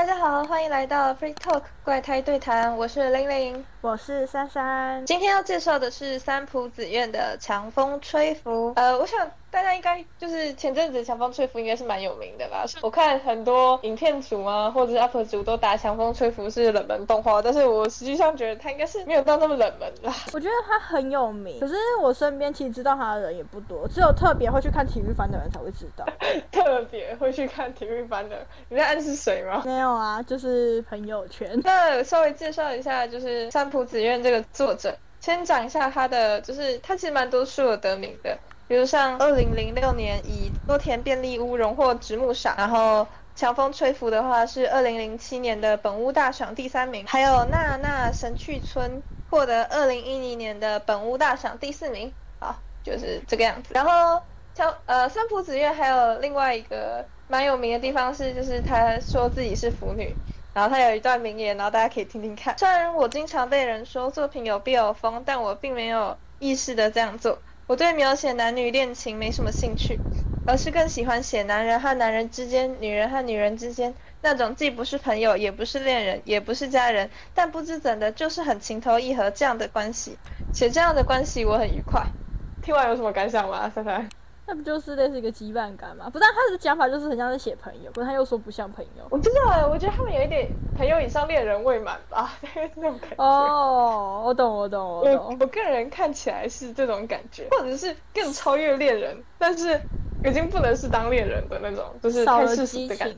大家好，欢迎来到 Free Talk 怪胎对谈，我是玲玲，我是珊珊。今天要介绍的是三浦子苑的《强风吹拂》。呃，我想大家应该就是前阵子《强风吹拂》应该是蛮有名的吧？我看很多影片组啊，或者是 UP 主都打《强风吹拂》是冷门动画，但是我实际上觉得它应该是没有到那么冷门啦。我觉得它很有名，可是我身边其实知道它的人也不多，只有特别会去看体育番的人才会知道。特别会去看体育番的，你在暗示谁吗？没有啊，就是朋友圈。那稍微介绍一下，就是三浦子苑这个作者。先讲一下他的，就是他其实蛮多书有得名的，比如像二零零六年以多田便利屋荣获直木赏，然后强风吹拂的话是二零零七年的本屋大赏第三名，还有娜娜神去村获得二零一零年的本屋大赏第四名。好，就是这个样子。然后像呃三浦子苑还有另外一个蛮有名的地方是，就是他说自己是腐女。然后他有一段名言，然后大家可以听听看。虽然我经常被人说作品有必有风，但我并没有意识的这样做。我对描写男女恋情没什么兴趣，而是更喜欢写男人和男人之间、女人和女人之间那种既不是朋友，也不是恋人，也不是家人，但不知怎的，就是很情投意合这样的关系。写这样的关系，我很愉快。听完有什么感想吗，珊珊？那不就是类似一个羁绊感吗？不但他的讲法就是很像是写朋友，可是他又说不像朋友。我知道，我觉得他们有一点朋友以上恋人未满吧，那种感觉。哦，我懂，我懂，我懂。我个人看起来是这种感觉，或者是更超越恋人，但是已经不能是当恋人的那种，就是太世俗的感觉。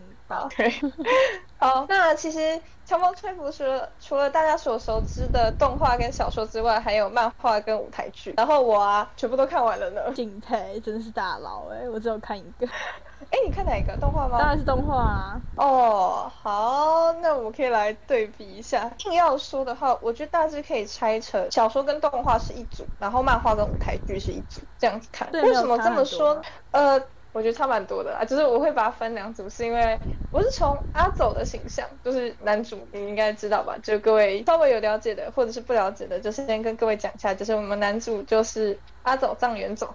对，好，那其实《强风吹拂》除了除了大家所熟知的动画跟小说之外，还有漫画跟舞台剧。然后我啊，全部都看完了呢。敬佩，真的是大佬哎！我只有看一个。哎，你看哪一个动画吗？当然是动画啊。哦，好，那我们可以来对比一下。硬要说的话，我觉得大致可以拆成小说跟动画是一组，然后漫画跟舞台剧是一组，这样子看。为什么这么说？呃。我觉得差蛮多的啊，就是我会把它分两组，是因为我是从阿走的形象，就是男主，你应该知道吧？就各位稍微有了解的，或者是不了解的，就是先跟各位讲一下，就是我们男主就是阿走藏元走，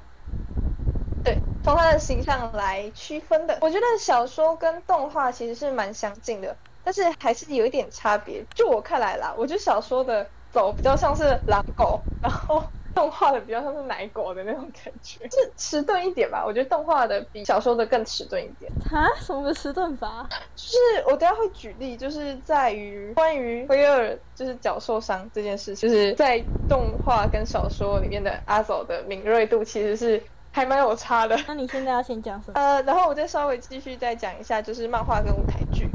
对，从他的形象来区分的。我觉得小说跟动画其实是蛮相近的，但是还是有一点差别。就我看来啦，我觉得小说的走比较像是狼狗，然后。动画的比较像是奶狗的那种感觉，是迟钝一点吧？我觉得动画的比小说的更迟钝一点。啊？什么个迟钝法？就是我等下会举例，就是在于关于威尔就是脚受伤这件事，就是在动画跟小说里面的阿走的敏锐度其实是还蛮有差的。那你现在要先讲什么？呃，然后我再稍微继续再讲一下，就是漫画跟舞台剧。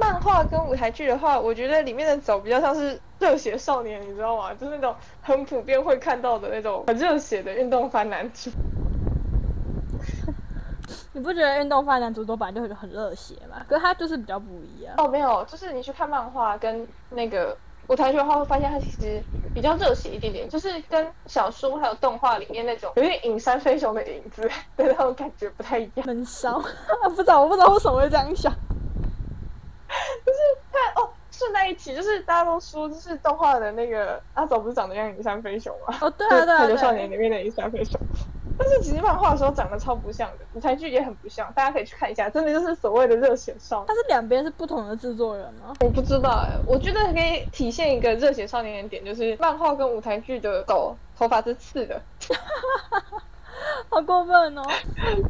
漫画跟舞台剧的话，我觉得里面的走比较像是热血少年，你知道吗？就是那种很普遍会看到的那种很热血的运动番男主。你不觉得运动番男主都本来就很很热血吗？可是他就是比较不一样。哦，没有，就是你去看漫画跟那个舞台剧的话，会发现他其实比较热血一点点，就是跟小说还有动画里面那种有点隐山飞雄的影子的那种感觉不太一样。闷骚，不知道，我不知道为什么会这样想。就是看哦，顺在一起，就是大家都说，就是动画的那个阿走不是长得像影山飞熊吗？哦，对啊，对啊，排球少年里面的影山飞熊。但是其实漫画的时候长得超不像的，舞台剧也很不像，大家可以去看一下，真的就是所谓的热血少年。他是两边是不同的制作人吗？我不知道哎，我觉得可以体现一个热血少年的点，就是漫画跟舞台剧的狗头发是刺的。好过分哦！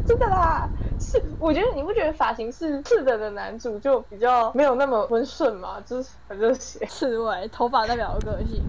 真的啦，是 我觉得你不觉得发型是刺的的男主就比较没有那么温顺吗？就是很热血，刺猬头发代表个性。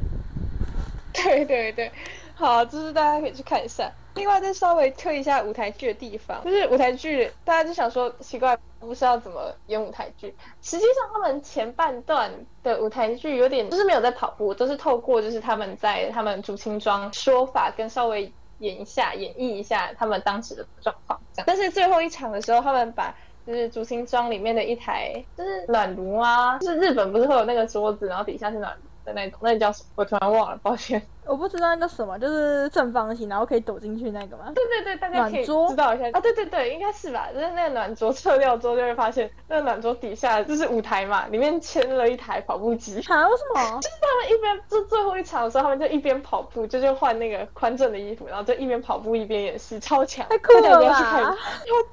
对对对，好，就是大家可以去看一下。另外再稍微推一下舞台剧的地方，就是舞台剧大家就想说奇怪，不是要怎么演舞台剧？实际上他们前半段的舞台剧有点就是没有在跑步，都是透过就是他们在他们竹青装说法跟稍微。演一下，演绎一下他们当时的状况，这样。但是最后一场的时候，他们把就是竹心庄里面的一台就是暖炉啊，就是日本不是会有那个桌子，然后底下是暖炉，的那种，那叫什么？我突然忘了，抱歉。我不知道那叫什么，就是正方形，然后可以躲进去那个吗？对对对，大家可以知道一下啊，对对对，应该是吧？就是那个暖桌撤掉之后，就会发现那个暖桌底下就是舞台嘛，里面牵了一台跑步机。啊？为什么？就是他们一边就最后一场的时候，他们就一边跑步，就就换那个宽正的衣服，然后就一边跑步一边演戏，超强，太酷了吧下，超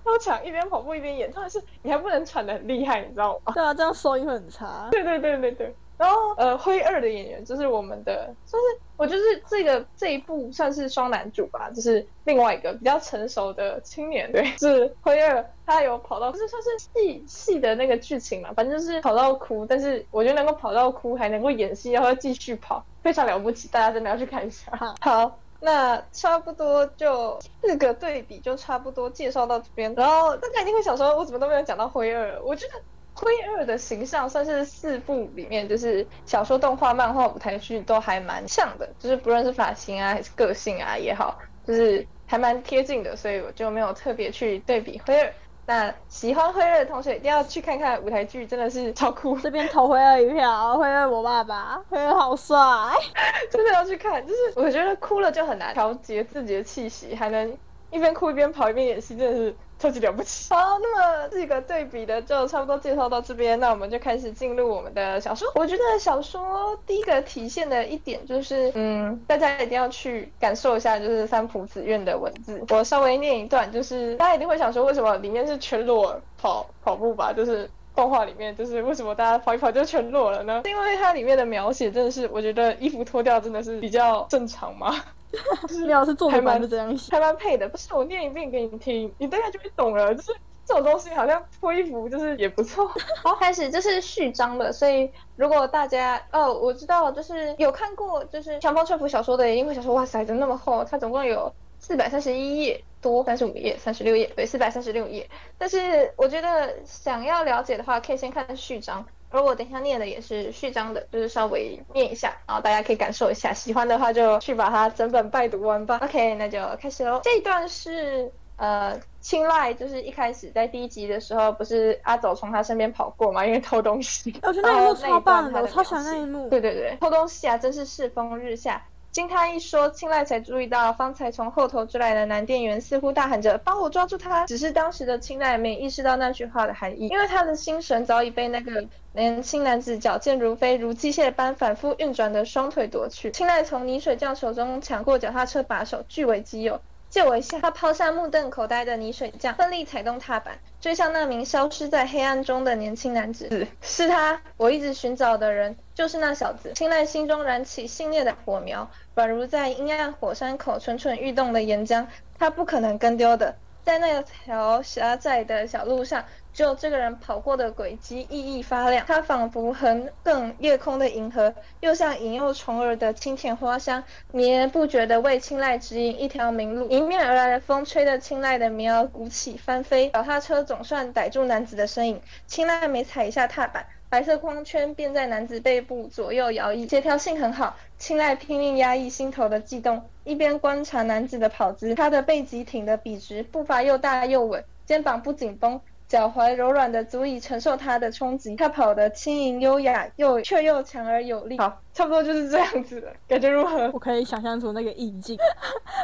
超强，一边跑步一边演，特别是你还不能喘的很厉害，你知道吗？对啊，这样收音会很差。对对对对对。然后呃，灰二的演员就是我们的，算是我就是这个这一部算是双男主吧，就是另外一个比较成熟的青年，对，是灰二，他有跑到，就是算是戏戏的那个剧情嘛，反正就是跑到哭，但是我觉得能够跑到哭，还能够演戏，然后继续跑，非常了不起，大家真的要去看一下。好好。那差不多就四个对比就差不多介绍到这边，然后大家一定会想说，我怎么都没有讲到灰二？我觉得灰二的形象算是四部里面，就是小说、动画、漫画、舞台剧都还蛮像的，就是不论是发型啊还是个性啊也好，就是还蛮贴近的，所以我就没有特别去对比灰二。那喜欢灰二的同学一定要去看看舞台剧，真的是超酷，这边投灰二一票，灰二我爸爸，灰二好帅。真的要去看。就是我觉得哭了就很难调节自己的气息，还能一边哭一边跑一边演戏，真的是超级了不起。好，那么这个对比的就差不多介绍到这边，那我们就开始进入我们的小说。我觉得小说第一个体现的一点就是，嗯，大家一定要去感受一下，就是三浦子苑的文字。我稍微念一段，就是大家一定会想说，为什么里面是全裸跑跑步吧？就是。动画里面就是为什么大家跑一跑就全裸了呢？因为它里面的描写真的是，我觉得衣服脱掉真的是比较正常嘛。是做还蛮者版就这样写。还蛮配的。不是我念一遍给你听，你大概就会懂了。就是这种东西好像脱衣服就是也不错。好，开始这是序章了，所以如果大家哦，我知道就是有看过就是强风吹拂小说的，一定会想说哇塞，怎么那么厚？它总共有。四百三十一页多，三十五页，三十六页，对，四百三十六页。但是我觉得想要了解的话，可以先看序章。而我等一下念的也是序章的，就是稍微念一下，然后大家可以感受一下。喜欢的话就去把它整本拜读完吧。OK，那就开始喽。这一段是呃青睐，就是一开始在第一集的时候，不是阿走从他身边跑过嘛，因为偷东西。我觉得那一幕超棒的，我超喜欢那一幕。对对对，偷东西啊，真是世风日下。经他一说，青睐才注意到方才从后头追来的男店员似乎大喊着“帮我抓住他”，只是当时的青睐没意识到那句话的含义，因为他的心神早已被那个年轻男子矫健如飞、如机械般反复运转的双腿夺去。青睐从泥水匠手中抢过脚踏车把手，据为己有。借我一下！他抛下目瞪口呆的泥水匠，奋力踩动踏板，追向那名消失在黑暗中的年轻男子。是他，我一直寻找的人，就是那小子。青睐心中燃起信念的火苗，宛如在阴暗火山口蠢蠢欲动的岩浆，他不可能跟丢的。在那条狭窄的小路上，只有这个人跑过的轨迹熠熠发亮。他仿佛横亘夜空的银河，又像引诱虫儿的清甜花香，绵延不绝地为青睐指引一条明路。迎面而来的风吹得青睐的棉袄鼓起翻飞，脚踏车总算逮住男子的身影。青睐每踩一下踏板，白色光圈便在男子背部左右摇曳，协调性很好。青睐拼命压抑心头的悸动，一边观察男子的跑姿，他的背脊挺得笔直，步伐又大又稳，肩膀不紧绷。脚踝柔软的足以承受他的冲击，他跑得轻盈优雅，又却又强而有力。好，差不多就是这样子了，感觉如何？我可以想象出那个意境，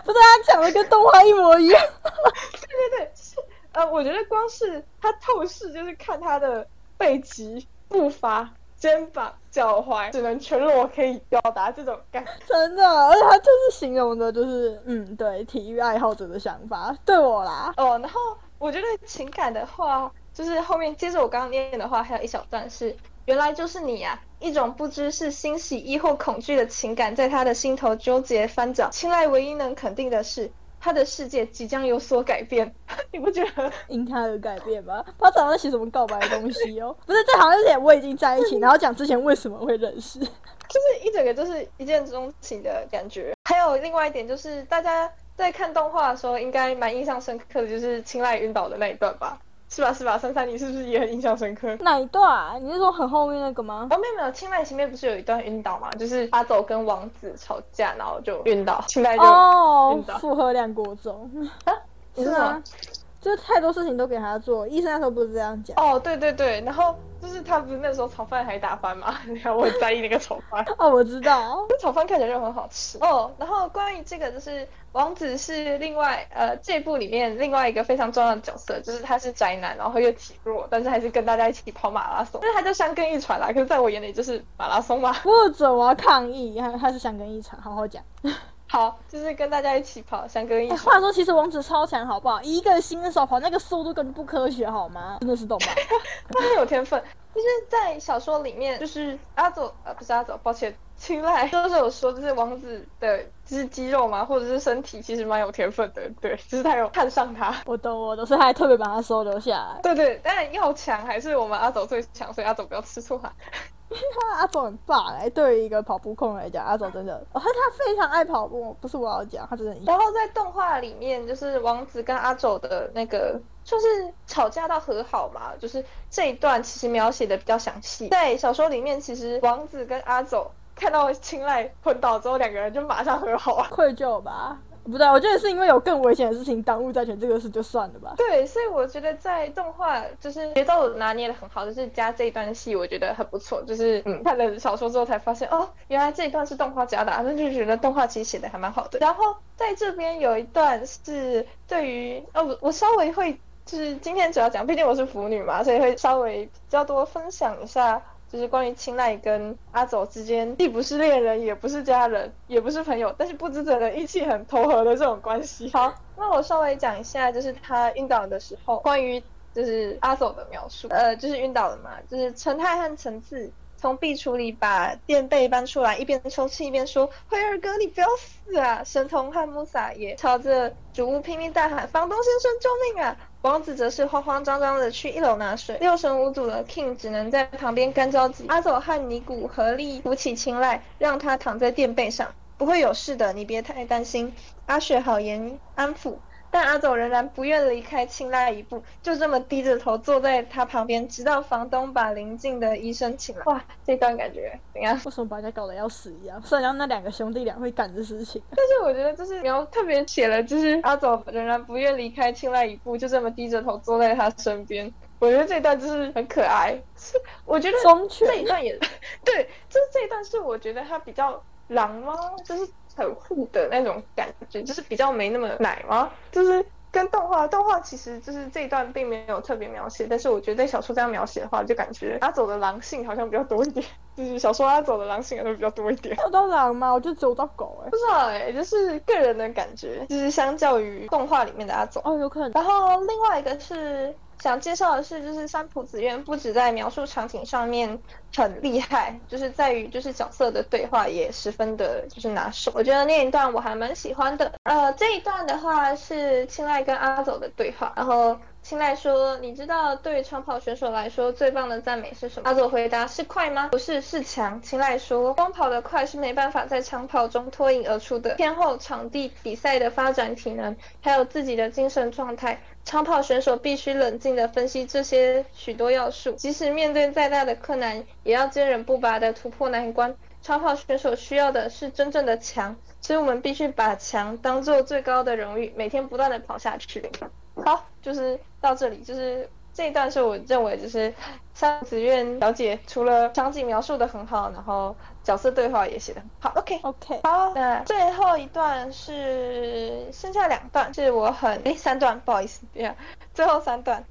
不是他讲的跟动画一模一样。对对对，是呃，我觉得光是他透视，就是看他的背脊、步伐、肩膀、脚踝，只能全裸可以表达这种感觉。真的，而且他就是形容的，就是嗯，对体育爱好者的想法，对我啦，哦，然后我觉得情感的话，就是后面接着我刚刚念的话，还有一小段是原来就是你呀、一种不知是欣喜亦或恐惧的情感在他的心头纠结翻搅。青睐唯一能肯定的是，他的世界即将有所改变，你不觉得？因他而改变吗。他早上写什么告白的东西哦？不是，这好像是写我已经在一起，然后讲之前为什么会认识。就是一整个就是一见钟情的感觉。还有另外一点就是，大家在看动画的时候，应该蛮印象深刻的，就是青睐晕倒的那一段吧？是吧？是吧？珊珊，你是不是也很印象深刻？哪一段啊？你是说很后面那个吗？哦，没有没有，青睐前面不是有一段晕倒吗？就是阿走跟王子吵架，然后就晕倒，青睐就哦晕倒，复合两国中，是吗？就是太多事情都给他做。医生那时候不是这样讲哦，对对对，然后就是他不是那时候炒饭还打翻吗？然后我很在意那个炒饭，哦，我知道，那炒饭看起来就很好吃哦。然后关于这个，就是王子是另外呃这部里面另外一个非常重要的角色，就是他是宅男，然后又体弱，但是还是跟大家一起跑马拉松，但是他就相跟一传啦。可是在我眼里就是马拉松嘛。不 准我要抗议，他他是相跟一传，好好讲。好，就是跟大家一起跑，相跟一传。话说，其实王子超强，好不好？一个新手跑那个速度根本不科学，好吗？真的是懂吗？他很有天分。就是在小说里面，就是阿佐呃不是阿佐，抱歉，青睐都是有说，就是王子的就是肌肉嘛，或者是身体其实蛮有天分的，对，就是他有看上他。我懂我懂，所以他还特别把他收留下来。对对，但要强还是我们阿佐最强，所以阿佐不要吃醋哈。阿总很棒哎，对于一个跑步控来讲，阿总真的，哦，他他非常爱跑步，不是我要讲，他真的。然后在动画里面，就是王子跟阿走的那个，就是吵架到和好嘛，就是这一段其实描写的比较详细。在小说里面，其实王子跟阿走看到青睐昏倒之后，两个人就马上和好啊，愧疚吧。不对，我觉得是因为有更危险的事情耽误债权这个事就算了吧。对，所以我觉得在动画就是节奏拿捏的很好，就是加这一段戏，我觉得很不错。就是嗯，看了小说之后才发现，哦，原来这一段是动画加的，那就觉得动画其实写的还蛮好的。然后在这边有一段是对于哦，我稍微会就是今天主要讲，毕竟我是腐女嘛，所以会稍微比较多分享一下。就是关于青睐跟阿走之间，既不是恋人，也不是家人，也不是朋友，但是不知怎的义气很投合的这种关系。好，那我稍微讲一下，就是他晕倒的时候，关于就是阿走的描述。呃，就是晕倒了嘛，就是陈太和陈次从壁橱里把垫被搬出来，一边抽泣一边说：“辉儿哥，你不要死啊！”神童和穆萨也朝着主屋拼命大喊：“房东先生，救命啊！”王子则是慌慌张张的去一楼拿水，六神无主的 King 只能在旁边干着急。阿佐和尼古合力扶起青睐，让他躺在垫背上，不会有事的，你别太担心。阿雪好言安抚。但阿走仍然不愿离开青睐一步，就这么低着头坐在他旁边，直到房东把邻近的医生请来。哇，这段感觉怎样？为什么把人家搞得要死一样？虽然那两个兄弟俩会干的事情，但是我觉得就是描特别写了，就是阿走仍然不愿离开青睐一步，就这么低着头坐在他身边。我觉得这段就是很可爱。是，我觉得这一段也 对，就是这一段是我觉得他比较狼吗？就是。很酷的那种感觉，就是比较没那么奶吗？就是跟动画，动画其实就是这一段并没有特别描写，但是我觉得在小说这样描写的话，就感觉阿走的狼性好像比较多一点。就是小说阿走的狼性都比较多一点。有到狼吗？我就走到狗哎。不知道哎，就是个人的感觉，就是相较于动画里面的阿走哦，有可能。然后另外一个是。想介绍的是，就是三浦子苑不止在描述场景上面很厉害，就是在于就是角色的对话也十分的就是拿手。我觉得那一段我还蛮喜欢的。呃，这一段的话是青睐跟阿走的对话，然后青睐说：“你知道对长跑选手来说最棒的赞美是什么？”阿佐回答：“是快吗？不是，是强。”青睐说：“光跑得快是没办法在长跑中脱颖而出的，天后、场地、比赛的发展、体能，还有自己的精神状态。”长跑选手必须冷静地分析这些许多要素，即使面对再大的困难，也要坚韧不拔地突破难关。长跑选手需要的是真正的强，所以我们必须把强当做最高的荣誉，每天不断地跑下去。好，就是到这里，就是。这一段是我认为就是 三子苑小姐除了场景描述的很好，然后角色对话也写的很好。OK OK，好，那最后一段是剩下两段是我很诶三段不好意思，对呀，最后三段，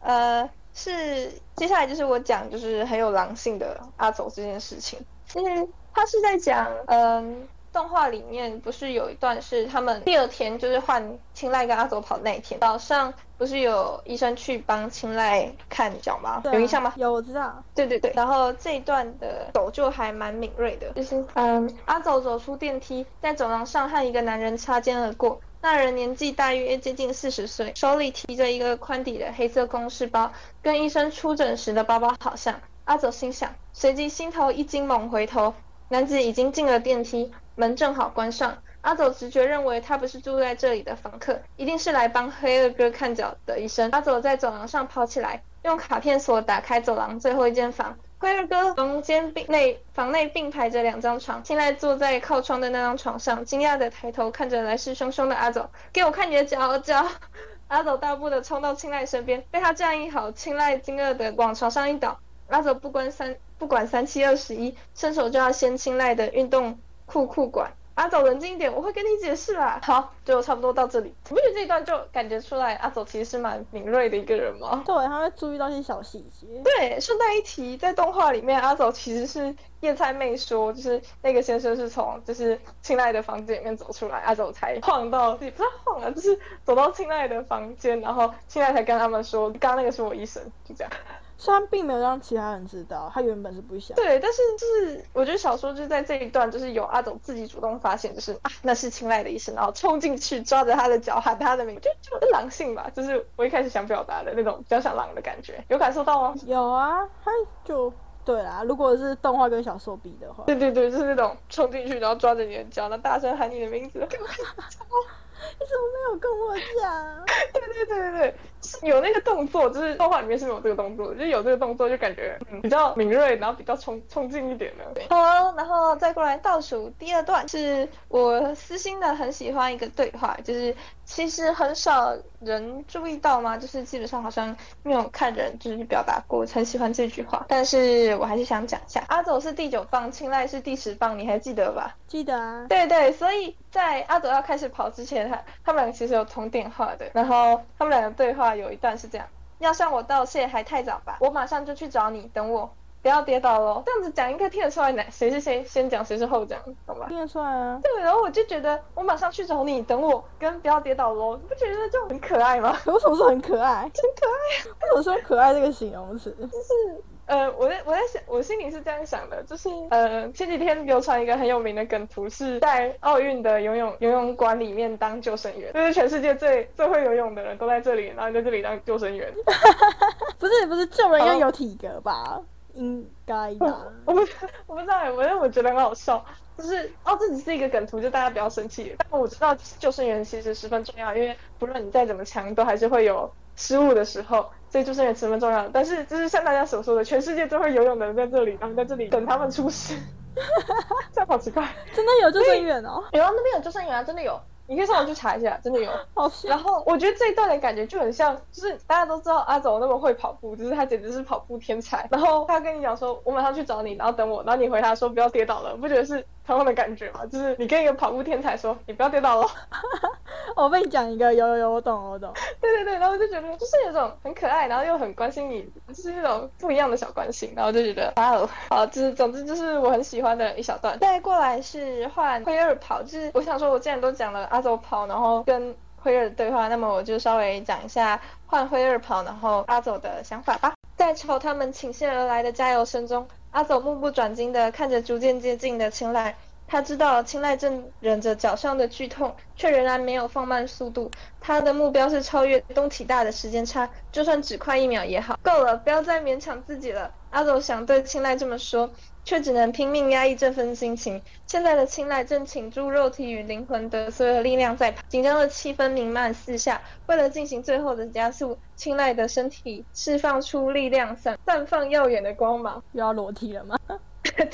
呃是接下来就是我讲就是很有狼性的阿走这件事情，其实他是在讲嗯。动画里面不是有一段是他们第二天就是换青睐跟阿走跑那一天早上不是有医生去帮青睐看脚吗？有印象吗？有，我知道。对对对，然后这一段的走就还蛮敏锐的，就是嗯，阿走走出电梯，在走廊上和一个男人擦肩而过，那人年纪大约接近四十岁，手里提着一个宽底的黑色公事包，跟医生出诊时的包包好像。阿走心想，随即心头一惊，猛回头，男子已经进了电梯。门正好关上，阿走直觉认为他不是住在这里的房客，一定是来帮黑二哥看脚的医生。阿走在走廊上跑起来，用卡片锁打开走廊最后一间房。灰二哥房间并内房内并排着两张床，青睐坐在靠窗的那张床上，惊讶的抬头看着来势汹汹的阿走，给我看你的脚脚。阿走大步的冲到青濑身边，被他这样一吼，青濑惊愕的往床上一倒。阿走不管三不管三七二十一，伸手就要掀青睐的运动裤裤管。阿走冷静一点，我会跟你解释啦。好，就差不多到这里。你不觉得这一段就感觉出来阿走其实是蛮敏锐的一个人吗？对，他会注意到一些小细节。对，顺带一提，在动画里面，阿走其实是叶菜妹说，就是那个先生是从就是青睐的房间里面走出来，阿走才晃到自己不是晃啊，就是走到青睐的房间，然后青睐才跟他们说，刚刚那个是我医生，就这样。虽然并没有让其他人知道，他原本是不想。对，但是就是我觉得小说就是在这一段，就是有阿斗自己主动发现，就是啊，那是青睐的医生，然后冲进去抓着他的脚喊他的名，就就狼性吧，就是我一开始想表达的那种比较像狼的感觉，有感受到吗？有啊，他就对啦。如果是动画跟小说比的话，对对对，就是那种冲进去然后抓着你的脚，然后大声喊你的名字。你怎么没有跟我讲？对对对对对，有那个动作，就是动画里面是有这个动作，就是有这个动作就感觉比较敏锐，然后比较冲冲劲一点的。好，然后再过来倒数第二段，是我私心的很喜欢一个对话，就是其实很少人注意到嘛，就是基本上好像没有看人就是表达过很喜欢这句话，但是我还是想讲一下，阿走是第九棒，青睐是第十棒，你还记得吧？记得啊。对对，所以在阿德要开始跑之前。他他们两个其实有通电话的，然后他们两个对话有一段是这样：要向我道谢还太早吧，我马上就去找你，等我，不要跌倒喽。这样子讲应该听得出来哪谁是谁先讲谁是后讲，懂吧？听得出来啊。对，然后我就觉得我马上去找你，等我，跟不要跌倒喽，你不觉得就很可爱吗？为什么说很可爱？真可爱。为什么说可爱这个形容词？就是。呃，我在我在想，我心里是这样想的，就是呃，前几天流传一个很有名的梗图，是在奥运的游泳游泳馆里面当救生员，就是全世界最最会游泳的人都在这里，然后在这里当救生员。不 是不是，救人要有体格吧？应该吧？我不我不知道，我因为我觉得很好笑，就是哦，这只是一个梗图，就大家不要生气。但我知道救生员其实十分重要，因为不论你再怎么强，都还是会有失误的时候。所以救生员十分重要，但是就是像大家所说的，全世界都会游泳的人在这里，然后在这里等他们出事，这样好奇怪。真的有救生员哦？有啊，那边有救生员啊，真的有。你可以上网去查一下，真的有。好然后我觉得这一段的感觉就很像，就是大家都知道阿总那么会跑步，就是他简直是跑步天才。然后他跟你讲说，我马上去找你，然后等我，然后你回他说不要跌倒了，不觉得是同样的感觉嘛？就是你跟一个跑步天才说，你不要跌倒了。我被你讲一个，有有有，我懂我懂。对对对，然后就觉得就是有种很可爱，然后又很关心你，就是那种不一样的小关心，然后就觉得哇哦，好，就是总之就是我很喜欢的一小段。再过来是换灰二跑，就是我想说，我既然都讲了阿走跑，然后跟灰二的对话，那么我就稍微讲一下换灰二跑，然后阿走的想法吧。在朝他们倾泻而来的加油声中，阿走目不转睛地看着逐渐接近的青睐。他知道青睐正忍着脚上的剧痛，却仍然没有放慢速度。他的目标是超越东体大的时间差，就算只快一秒也好。够了，不要再勉强自己了。阿走想对青睐这么说，却只能拼命压抑这份心情。现在的青睐正倾注肉体与灵魂的所有力量在跑，紧张的气氛弥漫四下。为了进行最后的加速，青睐的身体释放出力量，散绽放耀眼的光芒。又要裸体了吗？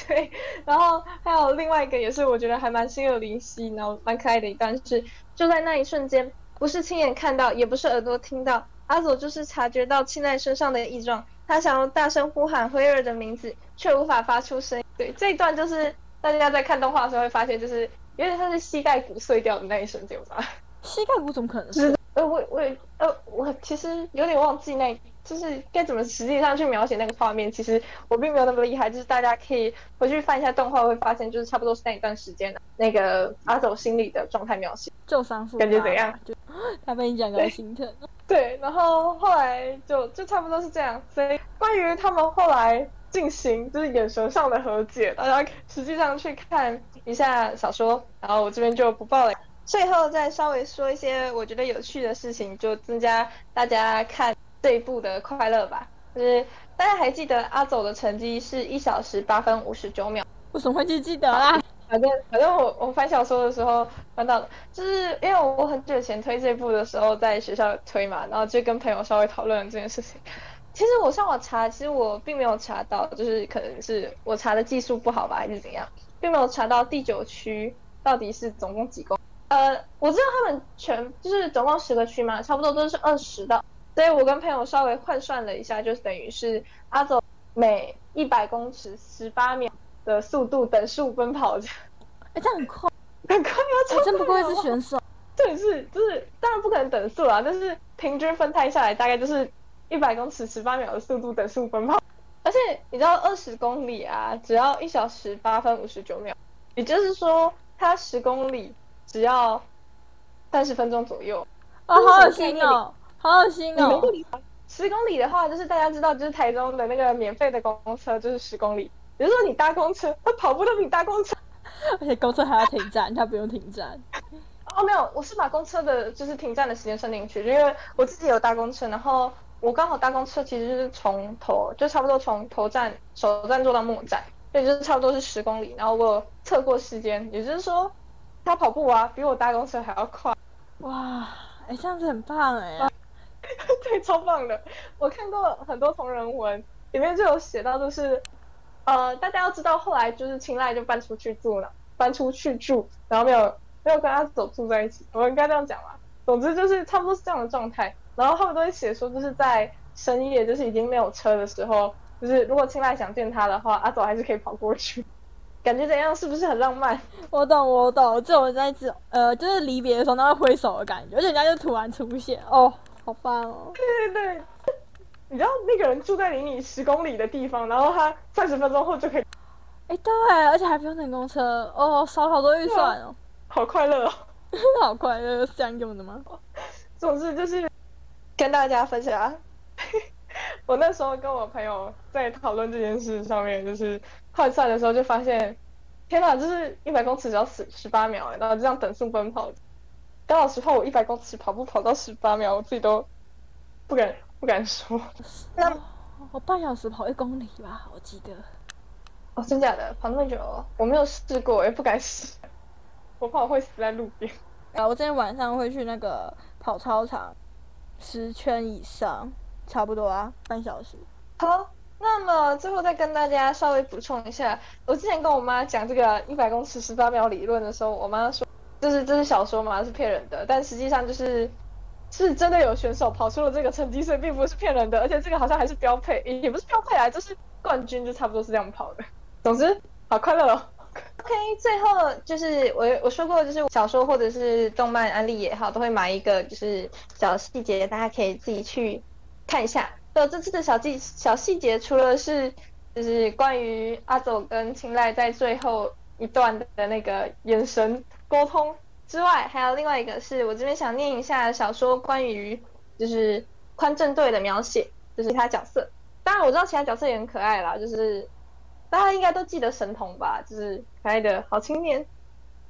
对，然后还有另外一个也是我觉得还蛮心有灵犀，然后蛮可爱的一段是，就在那一瞬间，不是亲眼看到，也不是耳朵听到，阿佐就是察觉到青睐身上的异状，他想要大声呼喊辉儿的名字，却无法发出声音。对，这一段就是大家在看动画的时候会发现，就是有点像是膝盖骨碎掉的那一瞬间吧。膝盖骨怎么可能是？呃，我我呃，我其实有点忘记那。就是该怎么实际上去描写那个画面，其实我并没有那么厉害。就是大家可以回去翻一下动画，会发现就是差不多是那一段时间那个阿走心里的状态描写。旧伤复感觉怎样？就 他被你讲的心疼。对，然后后来就就差不多是这样。所以关于他们后来进行就是眼神上的和解，大家实际上去看一下小说，然后我这边就不报了。最后再稍微说一些我觉得有趣的事情，就增加大家看。这一部的快乐吧，就是大家还记得阿走的成绩是一小时八分五十九秒，为什么会记记得啦？反正反正我我翻小说的时候翻到的，就是因为我很久前推这部的时候在学校推嘛，然后就跟朋友稍微讨论了这件事情。其实我上网查，其实我并没有查到，就是可能是我查的技术不好吧，还是怎样，并没有查到第九区到底是总共几公。呃，我知道他们全就是总共十个区嘛，差不多都是二十道，所以我跟朋友稍微换算了一下，就是等于是阿走每一百公尺十八秒的速度等速奔跑着，哎，这样很快，很快要哎真不愧是选手。对，是就是当然不可能等速啊，但是平均分摊下来大概就是一百公尺十八秒的速度等速奔跑，而且你知道二十公里啊，只要一小时八分五十九秒，也就是说它十公里只要三十分钟左右。啊，好恶心哦，好恶心哦十公里的话，就是大家知道，就是台中的那个免费的公车就是十公里，也就是说你搭公车，他跑步都比你搭公车。而且公车还要停站，他不用停站。哦，没有，我是把公车的就是停站的时间算进去，因为我自己有搭公车，然后我刚好搭公车其实就是从头就差不多从头站首站坐到末站，所以就是差不多是十公里，然后我有测过时间，也就是说他跑步啊比我搭公车还要快，哇，哎，这样子很棒哎。超棒的。我看过很多同人文，里面就有写到，就是呃，大家要知道，后来就是青睐就搬出去住了，搬出去住，然后没有没有跟他走住在一起，我应该这样讲吧。总之就是差不多是这样的状态。然后他们都会写说，就是在深夜，就是已经没有车的时候，就是如果青睐想见他的话，阿走还是可以跑过去。感觉怎样？是不是很浪漫？我懂，我懂，这种在这呃，就是离别的时候，那会挥手的感觉，而且人家就突然出现，哦，好棒哦！对对对，你知道那个人住在离你十公里的地方，然后他三十分钟后就可以，哎，对，而且还不用等公车，哦，少好多预算哦，好快乐哦。好快乐，是这样用的吗？总之就是跟大家分享，我那时候跟我朋友在讨论这件事上面，就是换算的时候就发现，天哪，就是一百公尺只要十十八秒，然后这样等速奔跑。刚老实话，我一百公尺跑步跑到十八秒，我自己都不敢不敢说。那我半小时跑一公里吧，我记得。哦，真假的？跑那么久？我没有试过，也不敢试，我怕我会死在路边。啊，我今天晚上会去那个跑操场，十圈以上，差不多啊，半小时。好，那么最后再跟大家稍微补充一下，我之前跟我妈讲这个一百公尺十八秒理论的时候，我妈说，就是这是小说嘛，是骗人的，但实际上就是是真的有选手跑出了这个成绩，所以并不是骗人的，而且这个好像还是标配，也不是标配啊，就是冠军就差不多是这样跑的。总之，好快乐哦。OK，最后就是我我说过，就是小说或者是动漫安利也好，都会埋一个就是小细节，大家可以自己去看一下。呃，这次的小细小细节，除了是就是关于阿走跟青睐在最后一段的那个眼神沟通之外，还有另外一个是我这边想念一下小说关于就是宽正队的描写，就是其他角色。当然我知道其他角色也很可爱啦，就是。大家应该都记得神童吧，就是可爱的好青年，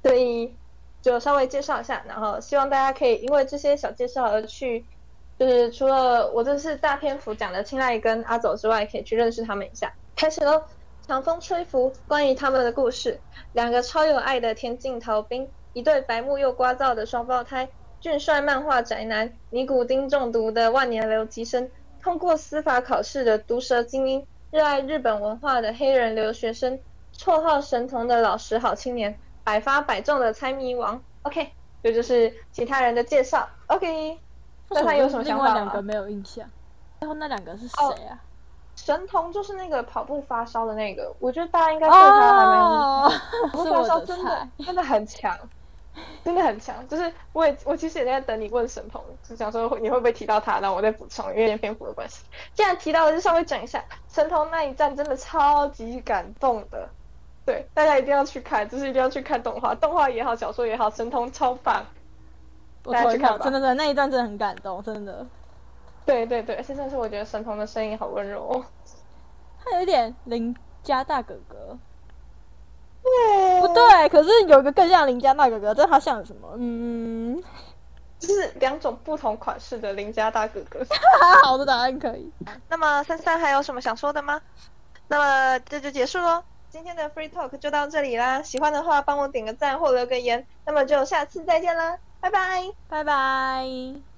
所以就稍微介绍一下，然后希望大家可以因为这些小介绍而去，就是除了我这次大篇幅讲的青睐跟阿走之外，可以去认识他们一下。开始喽，强风吹拂，关于他们的故事，两个超有爱的田径逃兵，一对白目又聒噪的双胞胎，俊帅漫画宅男，尼古丁中毒的万年留级生，通过司法考试的毒舌精英。热爱日本文化的黑人留学生，绰号神童的老实好青年，百发百中的猜谜王。OK，这就是其他人的介绍。OK，那他有什么想法另外两个没有印象，最后那两个是谁啊？神童就是那个跑步发烧的那个，我觉得大家应该对他还没有印哦象。跑步是发烧真的。真的很强，真的很强。就是我也我其实也在等你问神童，就想说你会不会提到他，然后我再补充，因为篇幅的关系。既然提到了，就稍微讲一下神童那一战，真的超级感动的。对，大家一定要去看，就是一定要去看动画，动画也好，小说也好，神童超棒。我家去看吧真的真的那一段真的很感动，真的。对对对，而且真的是我觉得神童的声音好温柔哦。他有一点邻家大哥哥，对不，对，可是有一个更像邻家大哥哥，这他像什么？嗯，就是两种不同款式的邻家大哥哥。好的答案可以。那么三三还有什么想说的吗？那么这就结束喽。今天的 Free Talk 就到这里啦，喜欢的话帮我点个赞或留个言，那么就下次再见啦，拜拜。拜拜。